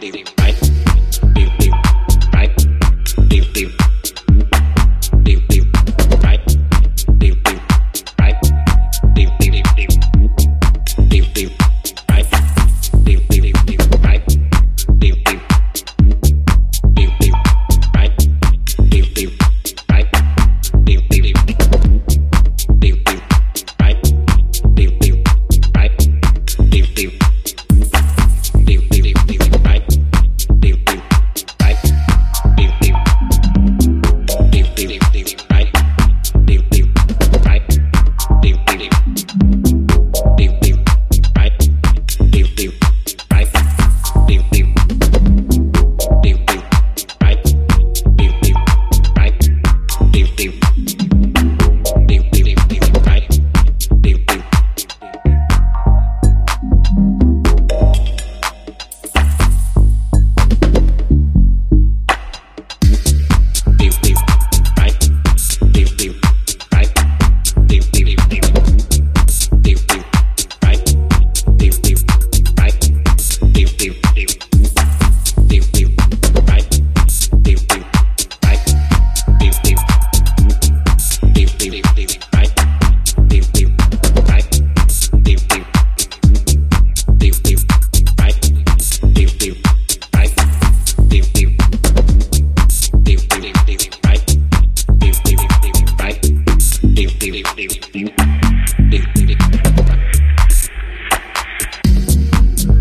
deep, right?